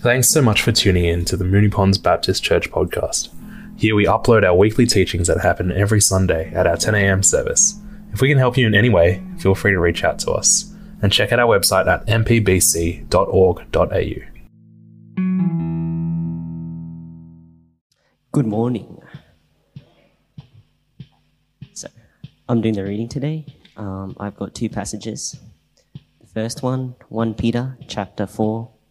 Thanks so much for tuning in to the Moonee Ponds Baptist Church podcast. Here we upload our weekly teachings that happen every Sunday at our 10am service. If we can help you in any way, feel free to reach out to us and check out our website at mpbc.org.au. Good morning. So, I'm doing the reading today. Um, I've got two passages. The first one, 1 Peter chapter 4,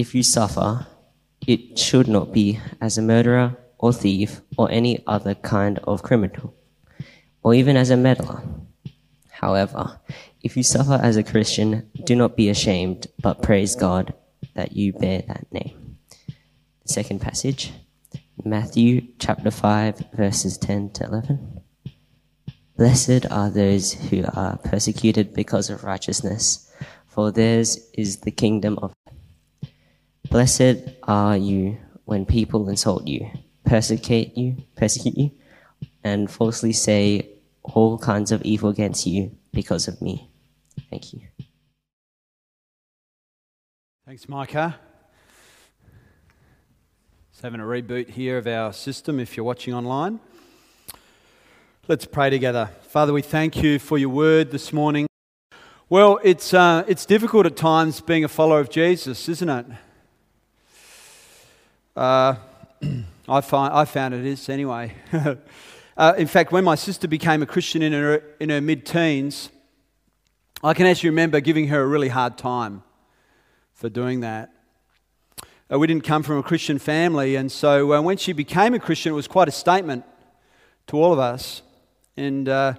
If you suffer, it should not be as a murderer or thief or any other kind of criminal, or even as a meddler. However, if you suffer as a Christian, do not be ashamed, but praise God that you bear that name. The second passage, Matthew chapter 5, verses 10 to 11. Blessed are those who are persecuted because of righteousness, for theirs is the kingdom of Blessed are you when people insult you, persecute you, persecute you, and falsely say all kinds of evil against you because of me. Thank you. Thanks, Micah. Just having a reboot here of our system if you're watching online. Let's pray together. Father, we thank you for your word this morning. Well, it's, uh, it's difficult at times being a follower of Jesus, isn't it? Uh, I, find, I found it is anyway. uh, in fact, when my sister became a Christian in her, in her mid teens, I can actually remember giving her a really hard time for doing that. Uh, we didn't come from a Christian family, and so uh, when she became a Christian, it was quite a statement to all of us. And uh,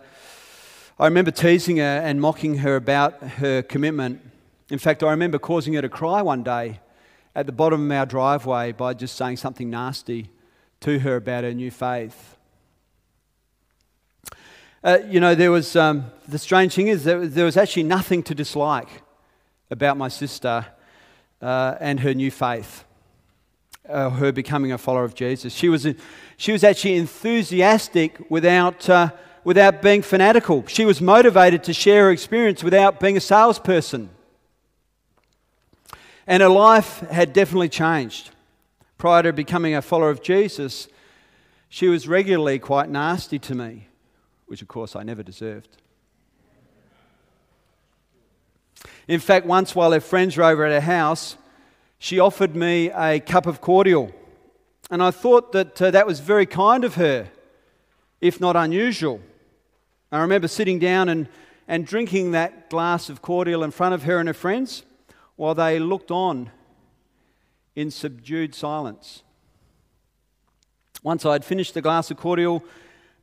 I remember teasing her and mocking her about her commitment. In fact, I remember causing her to cry one day at the bottom of our driveway by just saying something nasty to her about her new faith. Uh, you know, there was um, the strange thing is that there was actually nothing to dislike about my sister uh, and her new faith, uh, her becoming a follower of Jesus. She was, she was actually enthusiastic without, uh, without being fanatical. She was motivated to share her experience without being a salesperson. And her life had definitely changed. Prior to becoming a follower of Jesus, she was regularly quite nasty to me, which of course I never deserved. In fact, once while her friends were over at her house, she offered me a cup of cordial. And I thought that uh, that was very kind of her, if not unusual. I remember sitting down and, and drinking that glass of cordial in front of her and her friends while they looked on in subdued silence. Once I had finished the glass of cordial,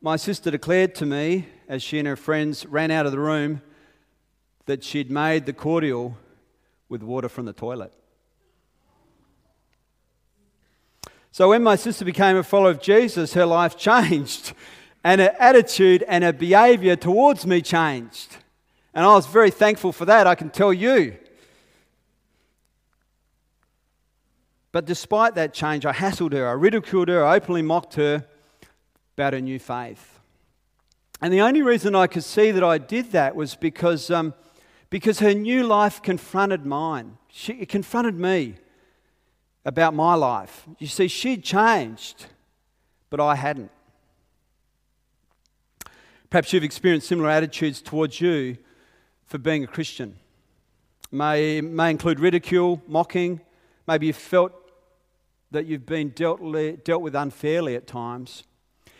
my sister declared to me, as she and her friends ran out of the room, that she'd made the cordial with water from the toilet. So when my sister became a follower of Jesus, her life changed, and her attitude and her behavior towards me changed. And I was very thankful for that, I can tell you. But despite that change, I hassled her, I ridiculed her, I openly mocked her about her new faith. And the only reason I could see that I did that was because, um, because her new life confronted mine. She, it confronted me about my life. You see, she'd changed, but I hadn't. Perhaps you've experienced similar attitudes towards you for being a Christian. May, may include ridicule, mocking, Maybe you felt that you've been dealt, dealt with unfairly at times.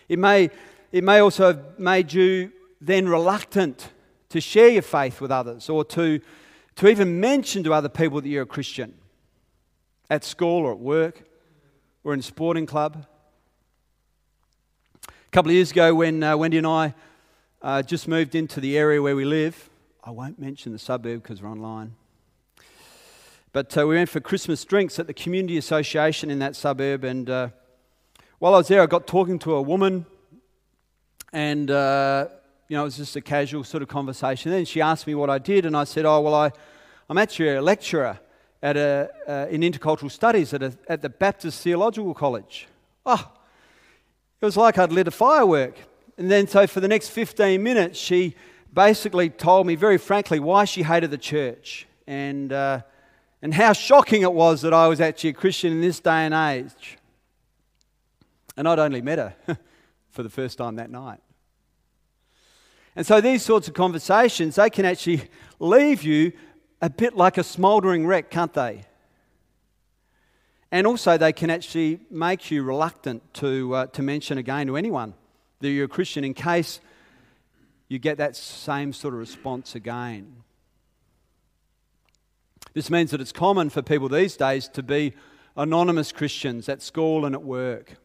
It may, it may also have made you then reluctant to share your faith with others or to, to even mention to other people that you're a Christian at school or at work or in a sporting club. A couple of years ago, when uh, Wendy and I uh, just moved into the area where we live, I won't mention the suburb because we're online. But uh, we went for Christmas drinks at the Community Association in that suburb. And uh, while I was there, I got talking to a woman. And, uh, you know, it was just a casual sort of conversation. Then she asked me what I did. And I said, Oh, well, I, I'm actually a lecturer at a, uh, in intercultural studies at, a, at the Baptist Theological College. Oh, it was like I'd lit a firework. And then, so for the next 15 minutes, she basically told me very frankly why she hated the church and, uh, and how shocking it was that I was actually a Christian in this day and age. And I'd only met her for the first time that night. And so these sorts of conversations, they can actually leave you a bit like a smouldering wreck, can't they? And also, they can actually make you reluctant to, uh, to mention again to anyone that you're a Christian in case you get that same sort of response again. This means that it's common for people these days to be anonymous Christians at school and at work.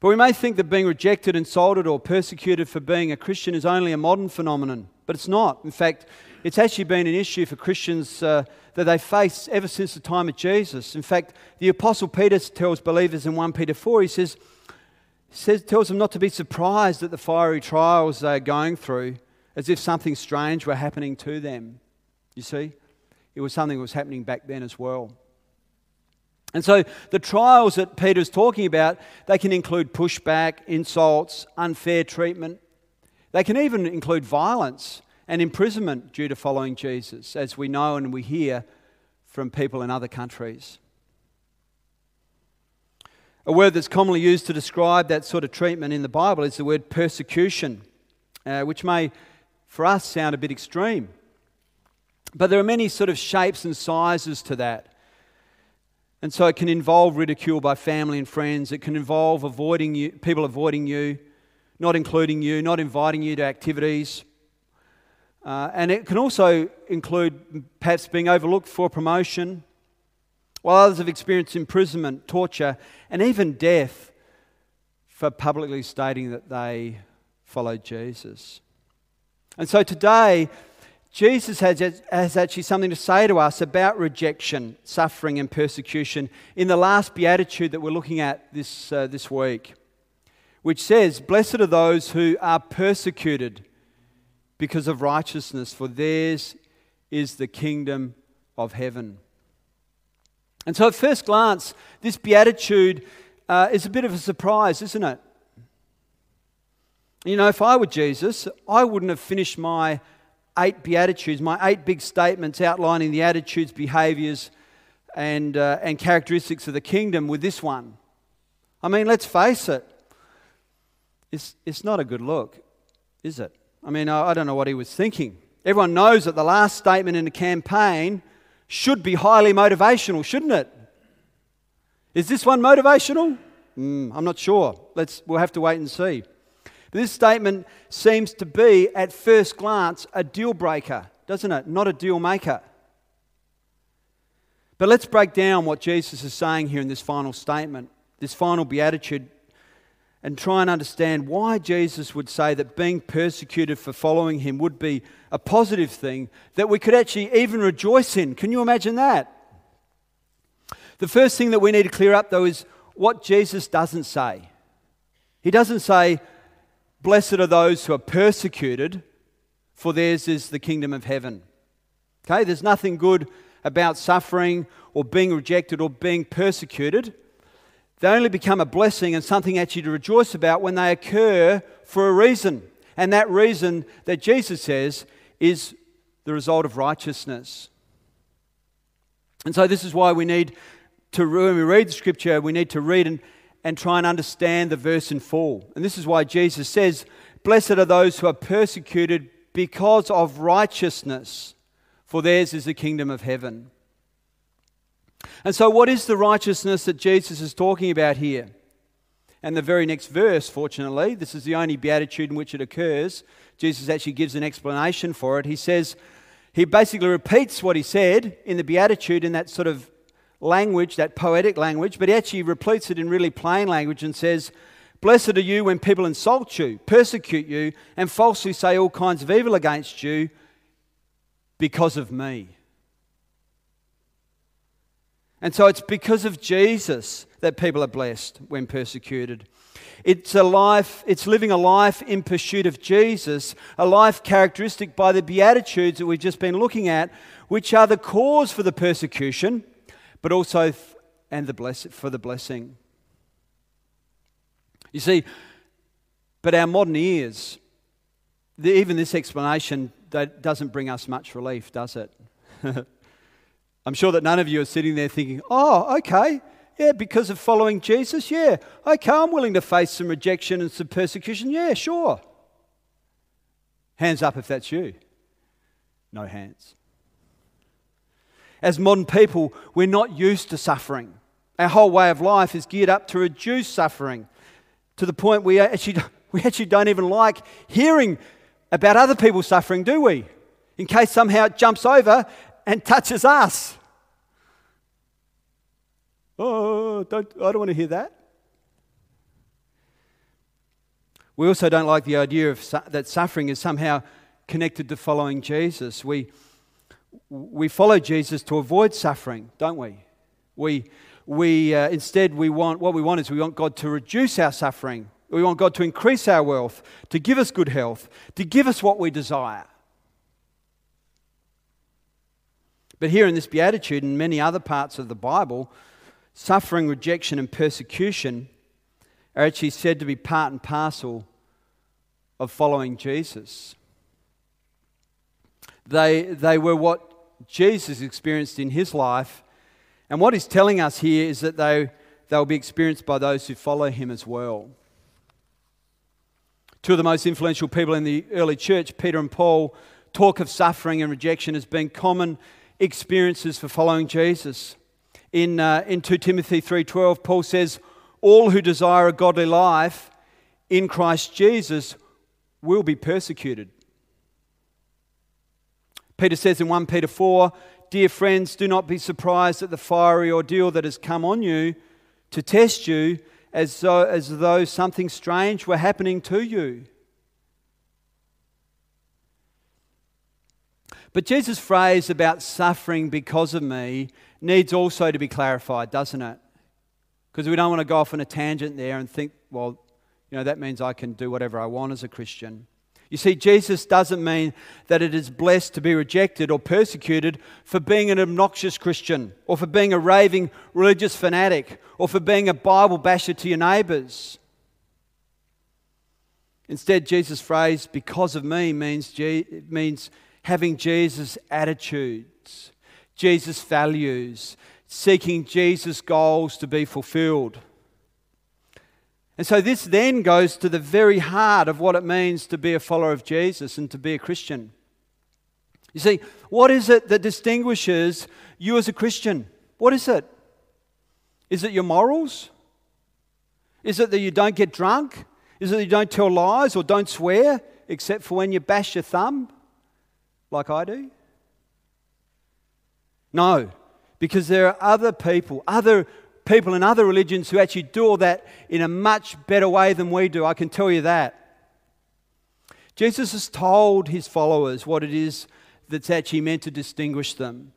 But we may think that being rejected, insulted, or persecuted for being a Christian is only a modern phenomenon, but it's not. In fact, it's actually been an issue for Christians uh, that they face ever since the time of Jesus. In fact, the Apostle Peter tells believers in 1 Peter 4, he says, says, tells them not to be surprised at the fiery trials they're going through, as if something strange were happening to them. You see? It was something that was happening back then as well. And so the trials that Peter's talking about, they can include pushback, insults, unfair treatment. They can even include violence and imprisonment due to following Jesus, as we know and we hear from people in other countries. A word that's commonly used to describe that sort of treatment in the Bible is the word persecution, uh, which may, for us, sound a bit extreme. But there are many sort of shapes and sizes to that. And so it can involve ridicule by family and friends. It can involve avoiding you, people avoiding you, not including you, not inviting you to activities, uh, and it can also include perhaps being overlooked for promotion, while others have experienced imprisonment, torture, and even death for publicly stating that they followed Jesus. And so today, Jesus has, has actually something to say to us about rejection, suffering, and persecution in the last beatitude that we're looking at this, uh, this week, which says, Blessed are those who are persecuted because of righteousness, for theirs is the kingdom of heaven. And so, at first glance, this beatitude uh, is a bit of a surprise, isn't it? You know, if I were Jesus, I wouldn't have finished my eight beatitudes, my eight big statements outlining the attitudes, behaviors, and, uh, and characteristics of the kingdom with this one. I mean, let's face it, it's, it's not a good look, is it? I mean, I don't know what he was thinking. Everyone knows that the last statement in a campaign should be highly motivational, shouldn't it? Is this one motivational? Mm, I'm not sure. Let's, we'll have to wait and see. This statement seems to be, at first glance, a deal breaker, doesn't it? Not a deal maker. But let's break down what Jesus is saying here in this final statement, this final beatitude and try and understand why Jesus would say that being persecuted for following him would be a positive thing that we could actually even rejoice in. Can you imagine that? The first thing that we need to clear up, though, is what Jesus doesn't say. He doesn't say, Blessed are those who are persecuted, for theirs is the kingdom of heaven. Okay, there's nothing good about suffering or being rejected or being persecuted. They only become a blessing and something actually to rejoice about when they occur for a reason. And that reason that Jesus says is the result of righteousness. And so, this is why we need to, when we read the scripture, we need to read and, and try and understand the verse in full. And this is why Jesus says, Blessed are those who are persecuted because of righteousness, for theirs is the kingdom of heaven. And so, what is the righteousness that Jesus is talking about here? And the very next verse, fortunately, this is the only beatitude in which it occurs. Jesus actually gives an explanation for it. He says, he basically repeats what he said in the beatitude in that sort of language, that poetic language, but he actually repeats it in really plain language and says, Blessed are you when people insult you, persecute you, and falsely say all kinds of evil against you because of me. And so it's because of Jesus that people are blessed when persecuted. It's a life, it's living a life in pursuit of Jesus, a life characteristic by the Beatitudes that we've just been looking at, which are the cause for the persecution, but also and the bless, for the blessing. You see, but our modern ears, the, even this explanation that doesn't bring us much relief, does it? I'm sure that none of you are sitting there thinking, oh, okay, yeah, because of following Jesus, yeah, okay, I'm willing to face some rejection and some persecution, yeah, sure. Hands up if that's you. No hands. As modern people, we're not used to suffering. Our whole way of life is geared up to reduce suffering to the point we actually, we actually don't even like hearing about other people suffering, do we? In case somehow it jumps over and touches us. Oh, don't, I don't want to hear that. We also don't like the idea of that suffering is somehow connected to following Jesus. We, we follow Jesus to avoid suffering, don't we? We, we uh, instead we want what we want is we want God to reduce our suffering. We want God to increase our wealth, to give us good health, to give us what we desire. But here in this beatitude and many other parts of the Bible, suffering, rejection, and persecution are actually said to be part and parcel of following Jesus. They, they were what Jesus experienced in his life and what he's telling us here is that they, they'll be experienced by those who follow him as well. Two of the most influential people in the early church, Peter and Paul, talk of suffering and rejection as being common experiences for following Jesus. In, uh, in 2 Timothy 3:12, Paul says, "All who desire a godly life in Christ Jesus will be persecuted." Peter says in 1 Peter 4, Dear friends, do not be surprised at the fiery ordeal that has come on you to test you as though, as though something strange were happening to you. But Jesus' phrase about suffering because of me needs also to be clarified, doesn't it? Because we don't want to go off on a tangent there and think, well, you know, that means I can do whatever I want as a Christian. You see, Jesus doesn't mean that it is blessed to be rejected or persecuted for being an obnoxious Christian or for being a raving religious fanatic or for being a Bible basher to your neighbours. Instead, Jesus' phrase, because of me, means, means having Jesus' attitudes, Jesus' values, seeking Jesus' goals to be fulfilled. And so this then goes to the very heart of what it means to be a follower of Jesus and to be a Christian. You see, what is it that distinguishes you as a Christian? What is it? Is it your morals? Is it that you don't get drunk? Is it that you don't tell lies or don't swear except for when you bash your thumb like I do? No, because there are other people, other people in other religions who actually do all that in a much better way than we do. I can tell you that. Jesus has told his followers what it is that's actually meant to distinguish them.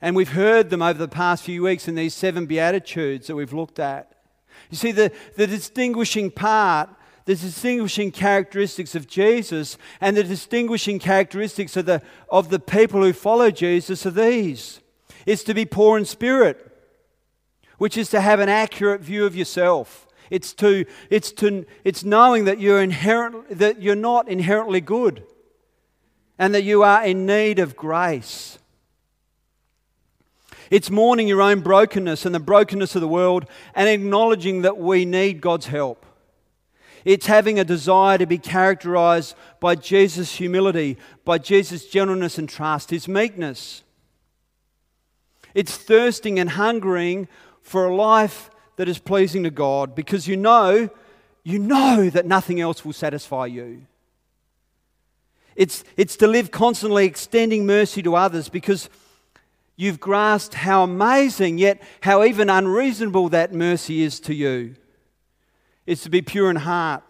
And we've heard them over the past few weeks in these seven Beatitudes that we've looked at. You see, the, the distinguishing part, the distinguishing characteristics of Jesus and the distinguishing characteristics of the, of the people who follow Jesus are these it's to be poor in spirit which is to have an accurate view of yourself. It's, to, it's, to, it's knowing that you're, inherent, that you're not inherently good and that you are in need of grace. It's mourning your own brokenness and the brokenness of the world and acknowledging that we need God's help. It's having a desire to be characterized by Jesus' humility, by Jesus' gentleness and trust, his meekness. It's thirsting and hungering for a life that is pleasing to God because you know, you know that nothing else will satisfy you. It's, it's to live constantly extending mercy to others because you've grasped how amazing, yet how even unreasonable that mercy is to you. It's to be pure in heart,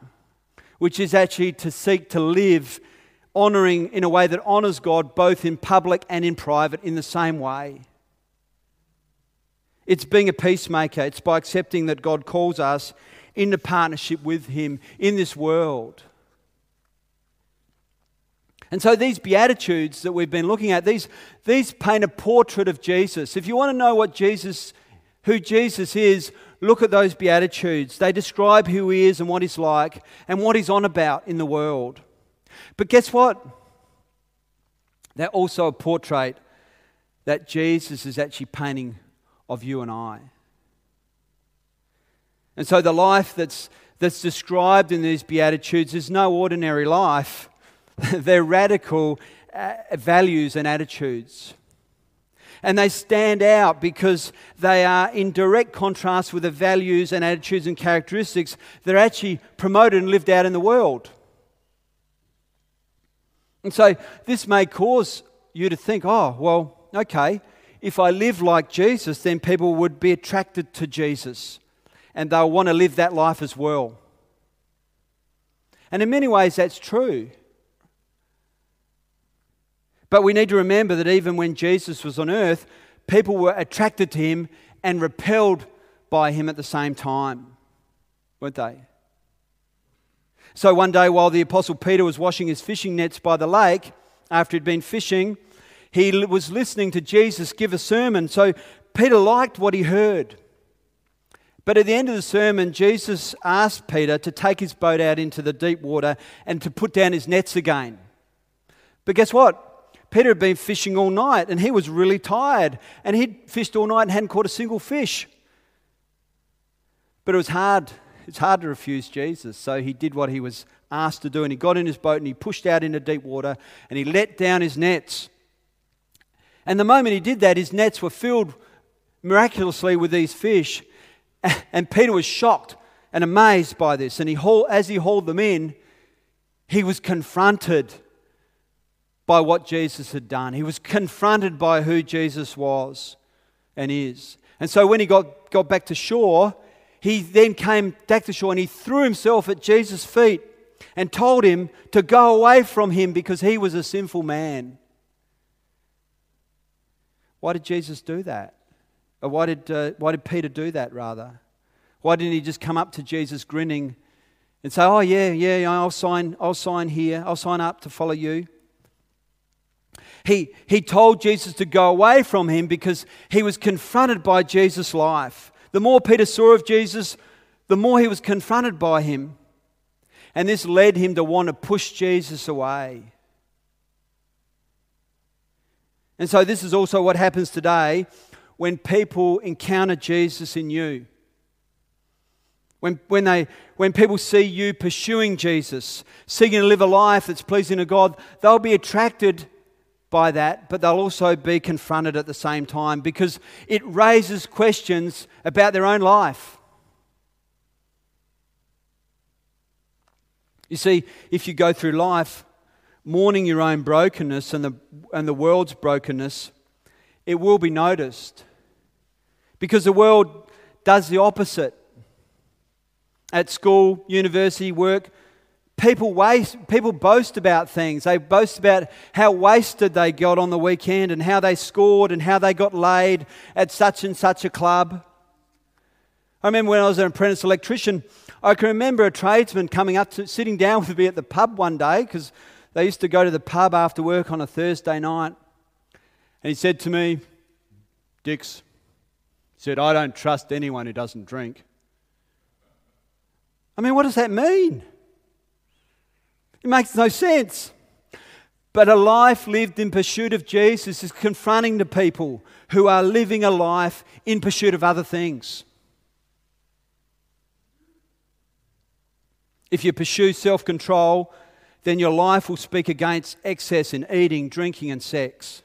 which is actually to seek to live honoring in a way that honors God both in public and in private in the same way. It's being a peacemaker. It's by accepting that God calls us into partnership with Him in this world. And so these Beatitudes that we've been looking at, these, these paint a portrait of Jesus. If you want to know what Jesus, who Jesus is, look at those Beatitudes. They describe who he is and what he's like and what he's on about in the world. But guess what? They're also a portrait that Jesus is actually painting of you and I. And so the life that's, that's described in these Beatitudes is no ordinary life. They're radical uh, values and attitudes. And they stand out because they are in direct contrast with the values and attitudes and characteristics that are actually promoted and lived out in the world. And so this may cause you to think, oh, well, okay, if I live like Jesus, then people would be attracted to Jesus and they'll want to live that life as well. And in many ways, that's true. But we need to remember that even when Jesus was on earth, people were attracted to him and repelled by him at the same time, weren't they? So one day, while the Apostle Peter was washing his fishing nets by the lake, after he'd been fishing, he was listening to Jesus give a sermon. So Peter liked what he heard. But at the end of the sermon, Jesus asked Peter to take his boat out into the deep water and to put down his nets again. But guess what? Peter had been fishing all night and he was really tired. And he'd fished all night and hadn't caught a single fish. But it was hard. It's hard to refuse Jesus. So he did what he was asked to do. And he got in his boat and he pushed out into deep water and he let down his nets. And the moment he did that, his nets were filled miraculously with these fish. And Peter was shocked and amazed by this. And he hauled, as he hauled them in, he was confronted by what Jesus had done. He was confronted by who Jesus was and is. And so when he got, got back to shore, he then came back to shore and he threw himself at Jesus' feet and told him to go away from him because he was a sinful man. Why did Jesus do that? Or why did, uh, why did Peter do that, rather? Why didn't he just come up to Jesus grinning and say, Oh, yeah, yeah, I'll sign, I'll sign here, I'll sign up to follow you? He, he told Jesus to go away from him because he was confronted by Jesus' life. The more Peter saw of Jesus, the more he was confronted by him. And this led him to want to push Jesus away. And so, this is also what happens today when people encounter Jesus in you. When, when, they, when people see you pursuing Jesus, seeking to live a life that's pleasing to God, they'll be attracted by that, but they'll also be confronted at the same time because it raises questions about their own life. You see, if you go through life mourning your own brokenness and the, and the world's brokenness, it will be noticed. Because the world does the opposite. At school, university, work, People, waste, people boast about things. They boast about how wasted they got on the weekend and how they scored and how they got laid at such and such a club. I remember when I was an apprentice electrician, I can remember a tradesman coming up to sitting down with me at the pub one day because they used to go to the pub after work on a Thursday night. And he said to me, Dix, he said, I don't trust anyone who doesn't drink. I mean, what does that mean? It makes no sense. But a life lived in pursuit of Jesus is confronting the people who are living a life in pursuit of other things. If you pursue self control, then your life will speak against excess in eating, drinking, and sex.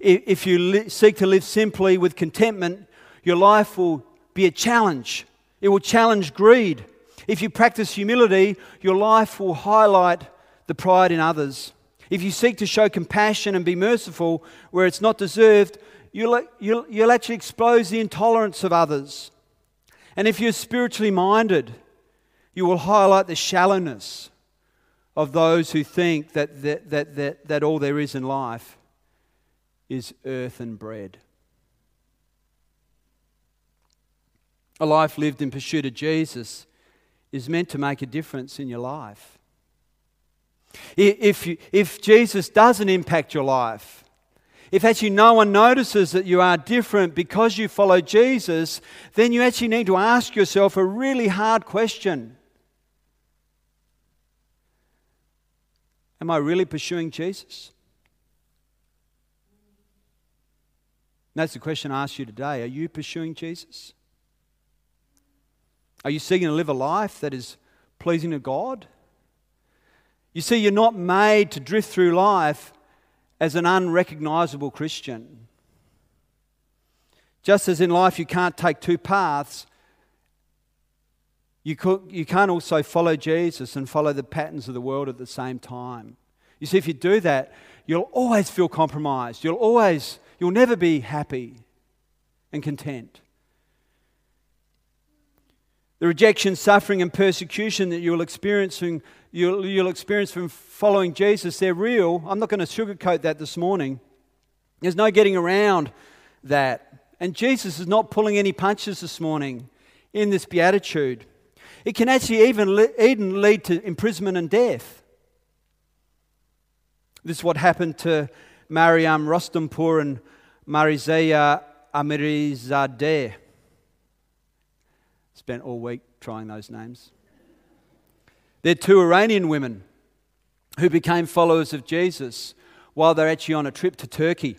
If you seek to live simply with contentment, your life will be a challenge. It will challenge greed. If you practice humility, your life will highlight the pride in others. If you seek to show compassion and be merciful where it's not deserved, you'll, you'll, you'll actually expose the intolerance of others. And if you're spiritually minded, you will highlight the shallowness of those who think that, that, that, that, that all there is in life is earth and bread. A life lived in pursuit of Jesus is meant to make a difference in your life. If, you, if Jesus doesn't impact your life, if actually no one notices that you are different because you follow Jesus, then you actually need to ask yourself a really hard question Am I really pursuing Jesus? And that's the question I ask you today. Are you pursuing Jesus? Are you seeking to live a life that is pleasing to God? You see, you're not made to drift through life as an unrecognizable Christian. Just as in life you can't take two paths, you, could, you can't also follow Jesus and follow the patterns of the world at the same time. You see, if you do that, you'll always feel compromised. You'll always, you'll never be happy and content. The rejection, suffering, and persecution that you'll experience, you'll, you'll experience from following Jesus, they're real. I'm not going to sugarcoat that this morning. There's no getting around that. And Jesus is not pulling any punches this morning in this beatitude. It can actually even, even lead to imprisonment and death. This is what happened to Mariam Rostampour and Marizaya Amirizadeh. Spent all week trying those names. They're two Iranian women who became followers of Jesus while they're actually on a trip to Turkey.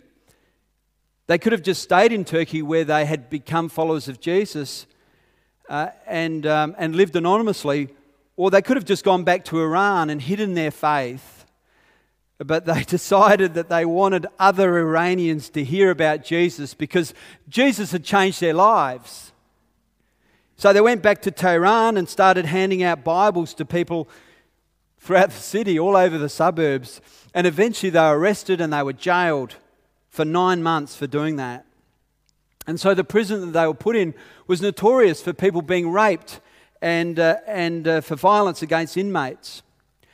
They could have just stayed in Turkey where they had become followers of Jesus uh, and, um, and lived anonymously, or they could have just gone back to Iran and hidden their faith. But they decided that they wanted other Iranians to hear about Jesus because Jesus had changed their lives. So they went back to Tehran and started handing out Bibles to people throughout the city, all over the suburbs. And eventually they were arrested and they were jailed for nine months for doing that. And so the prison that they were put in was notorious for people being raped and, uh, and uh, for violence against inmates.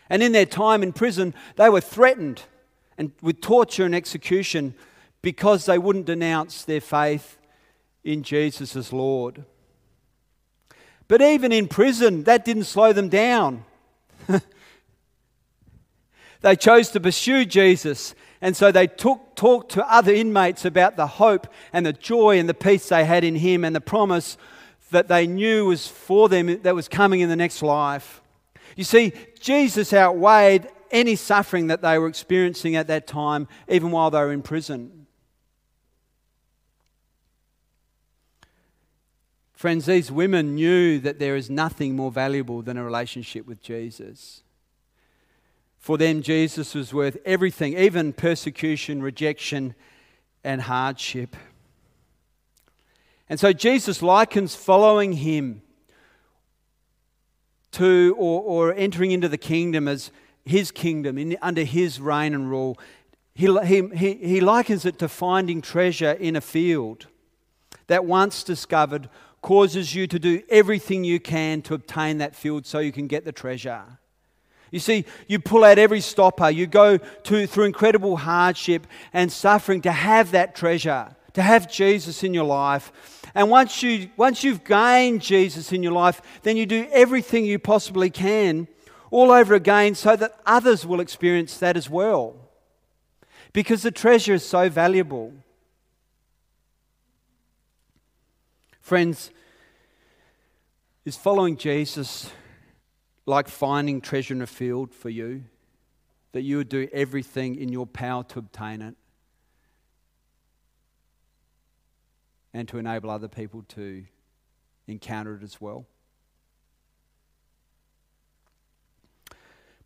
And in their time in prison, they were threatened and with torture and execution because they wouldn't denounce their faith in Jesus as Lord. But even in prison, that didn't slow them down. they chose to pursue Jesus, and so they took, talked to other inmates about the hope and the joy and the peace they had in Him and the promise that they knew was for them that was coming in the next life. You see, Jesus outweighed any suffering that they were experiencing at that time, even while they were in prison. Friends, these women knew that there is nothing more valuable than a relationship with Jesus. For them, Jesus was worth everything, even persecution, rejection, and hardship. And so Jesus likens following him to or, or entering into the kingdom as his kingdom, in, under his reign and rule. He, he, he likens it to finding treasure in a field that once discovered causes you to do everything you can to obtain that field so you can get the treasure. You see, you pull out every stopper, you go to, through incredible hardship and suffering to have that treasure, to have Jesus in your life. And once, you, once you've gained Jesus in your life, then you do everything you possibly can all over again so that others will experience that as well. Because the treasure is so valuable. Friends, is following Jesus like finding treasure in a field for you? That you would do everything in your power to obtain it and to enable other people to encounter it as well?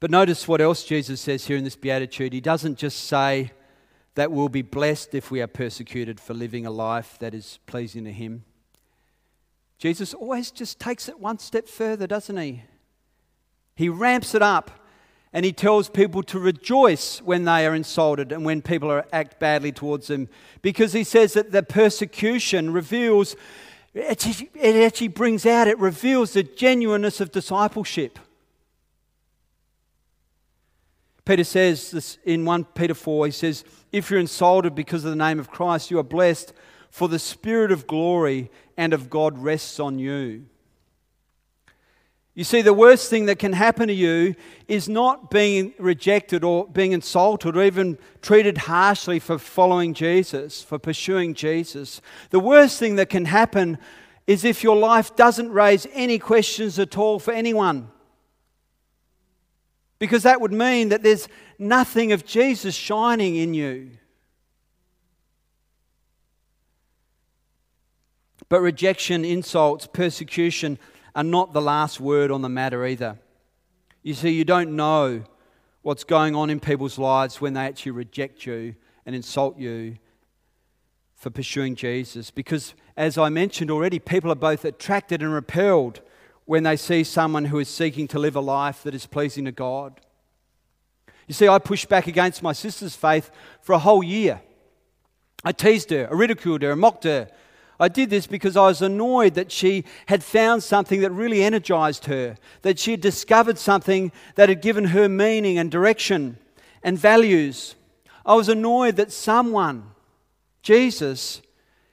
But notice what else Jesus says here in this beatitude. He doesn't just say that we'll be blessed if we are persecuted for living a life that is pleasing to Him. Jesus always just takes it one step further, doesn't he? He ramps it up and he tells people to rejoice when they are insulted and when people are, act badly towards them because he says that the persecution reveals, it actually, brings out, it reveals the genuineness of discipleship. Peter says this in 1 Peter 4, he says, If you're insulted because of the name of Christ, you are blessed for the Spirit of glory and of God rests on you. You see, the worst thing that can happen to you is not being rejected or being insulted or even treated harshly for following Jesus, for pursuing Jesus. The worst thing that can happen is if your life doesn't raise any questions at all for anyone. Because that would mean that there's nothing of Jesus shining in you. But rejection, insults, persecution, are not the last word on the matter either. You see, you don't know what's going on in people's lives when they actually reject you and insult you for pursuing Jesus. Because, as I mentioned already, people are both attracted and repelled when they see someone who is seeking to live a life that is pleasing to God. You see, I pushed back against my sister's faith for a whole year. I teased her, I ridiculed her, I mocked her, I did this because I was annoyed that she had found something that really energized her, that she had discovered something that had given her meaning and direction and values. I was annoyed that someone, Jesus,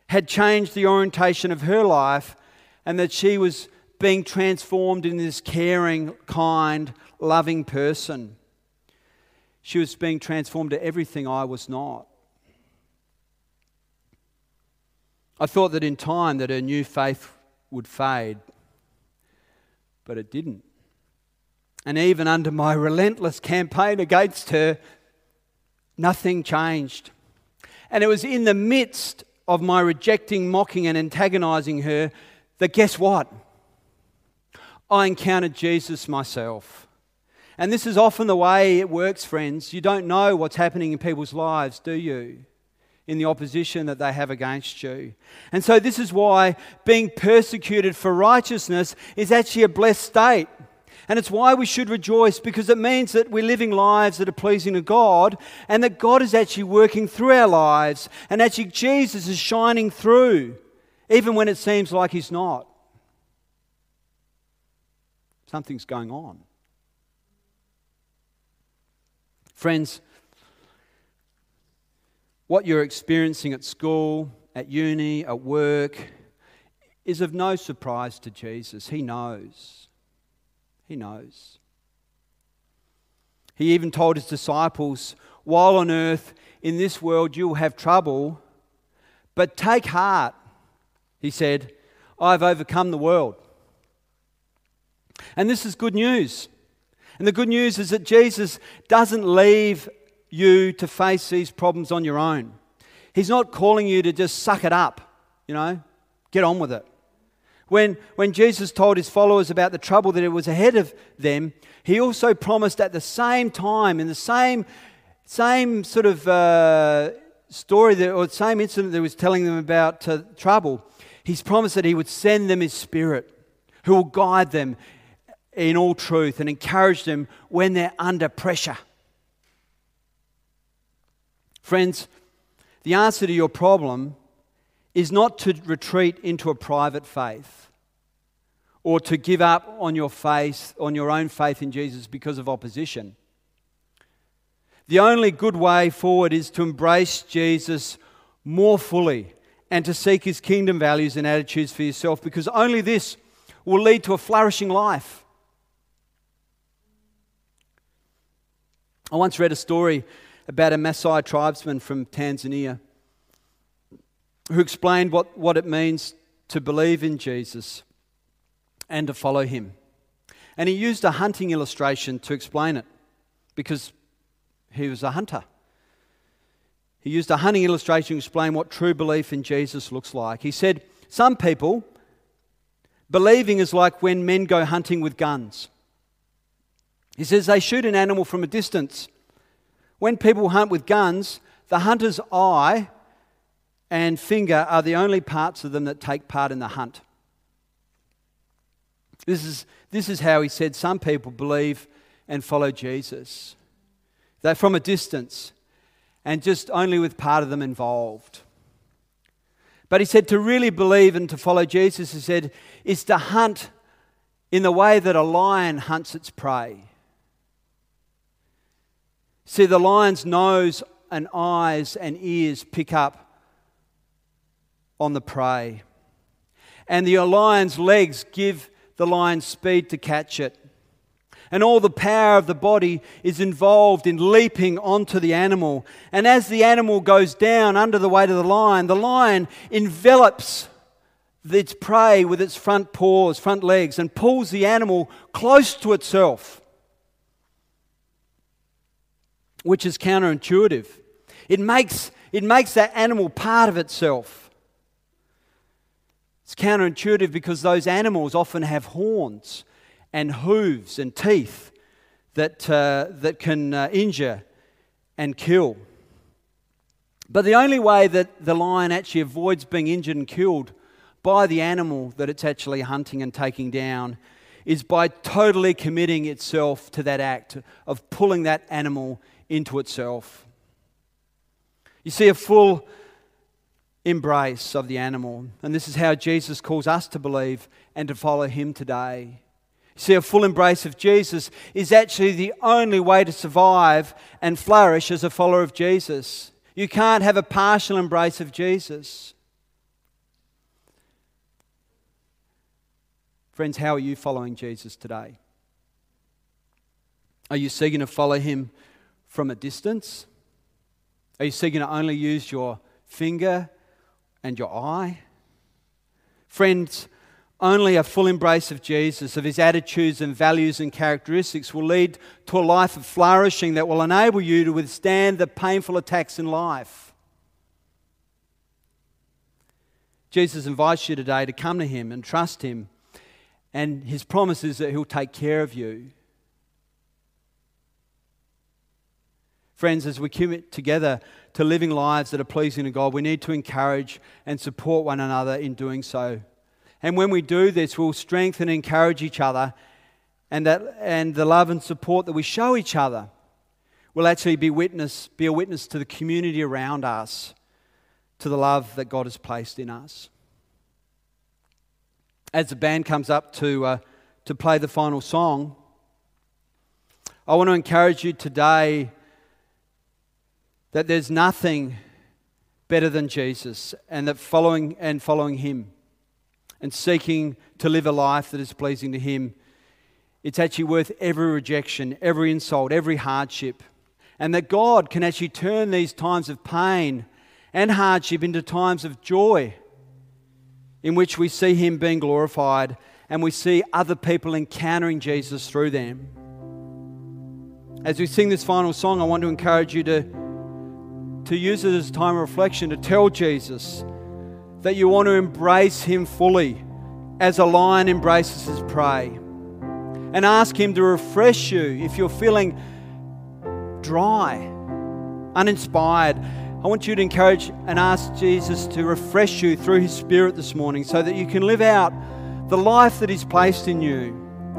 had changed the orientation of her life and that she was being transformed in this caring, kind, loving person. She was being transformed to everything I was not. I thought that in time that her new faith would fade, but it didn't. And even under my relentless campaign against her, nothing changed. And it was in the midst of my rejecting, mocking, and antagonizing her that guess what? I encountered Jesus myself. And this is often the way it works, friends. You don't know what's happening in people's lives, do you? In the opposition that they have against you. And so, this is why being persecuted for righteousness is actually a blessed state. And it's why we should rejoice because it means that we're living lives that are pleasing to God and that God is actually working through our lives and actually Jesus is shining through, even when it seems like He's not. Something's going on. Friends, what you're experiencing at school, at uni, at work is of no surprise to Jesus. He knows. He knows. He even told his disciples, While on earth, in this world, you will have trouble, but take heart. He said, I've overcome the world. And this is good news. And the good news is that Jesus doesn't leave you to face these problems on your own. He's not calling you to just suck it up, you know, get on with it. When, when Jesus told his followers about the trouble that it was ahead of them, he also promised at the same time, in the same, same sort of uh, story that, or same incident that he was telling them about uh, trouble, he's promised that he would send them his spirit who will guide them in all truth and encourage them when they're under pressure. Friends, the answer to your problem is not to retreat into a private faith or to give up on your faith, on your own faith in Jesus because of opposition. The only good way forward is to embrace Jesus more fully and to seek his kingdom values and attitudes for yourself because only this will lead to a flourishing life. I once read a story about a Maasai tribesman from Tanzania who explained what, what it means to believe in Jesus and to follow him. And he used a hunting illustration to explain it because he was a hunter. He used a hunting illustration to explain what true belief in Jesus looks like. He said, Some people, believing is like when men go hunting with guns. He says they shoot an animal from a distance when people hunt with guns, the hunter's eye and finger are the only parts of them that take part in the hunt. This is, this is how he said some people believe and follow Jesus. They're from a distance and just only with part of them involved. But he said to really believe and to follow Jesus, he said, is to hunt in the way that a lion hunts its prey. See, the lion's nose and eyes and ears pick up on the prey. And the lion's legs give the lion speed to catch it. And all the power of the body is involved in leaping onto the animal. And as the animal goes down under the weight of the lion, the lion envelops its prey with its front paws, front legs, and pulls the animal close to itself, which is counterintuitive. It makes, it makes that animal part of itself. It's counterintuitive because those animals often have horns and hooves and teeth that, uh, that can uh, injure and kill. But the only way that the lion actually avoids being injured and killed by the animal that it's actually hunting and taking down is by totally committing itself to that act of pulling that animal into itself. You see a full embrace of the animal, and this is how Jesus calls us to believe and to follow him today. You see, a full embrace of Jesus is actually the only way to survive and flourish as a follower of Jesus. You can't have a partial embrace of Jesus. Friends, how are you following Jesus today? Are you seeking to follow him from a distance? Are you seeking to only use your finger and your eye? Friends, only a full embrace of Jesus, of his attitudes and values and characteristics, will lead to a life of flourishing that will enable you to withstand the painful attacks in life. Jesus invites you today to come to him and trust him and his promise is that he'll take care of you. Friends, as we commit together to living lives that are pleasing to God, we need to encourage and support one another in doing so. And when we do this, we'll strengthen and encourage each other, and, that, and the love and support that we show each other will actually be, witness, be a witness to the community around us, to the love that God has placed in us as the band comes up to, uh, to play the final song, I want to encourage you today that there's nothing better than Jesus and that following and following him and seeking to live a life that is pleasing to him it's actually worth every rejection, every insult, every hardship. And that God can actually turn these times of pain and hardship into times of joy in which we see Him being glorified and we see other people encountering Jesus through them. As we sing this final song, I want to encourage you to, to use it as a time of reflection to tell Jesus that you want to embrace Him fully as a lion embraces his prey. And ask Him to refresh you if you're feeling dry, uninspired. I want you to encourage and ask Jesus to refresh you through His Spirit this morning so that you can live out the life that He's placed in you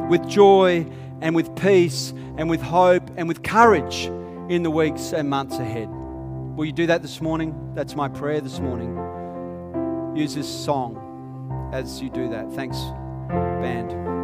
with joy and with peace and with hope and with courage in the weeks and months ahead. Will you do that this morning? That's my prayer this morning. Use this song as you do that. Thanks, band.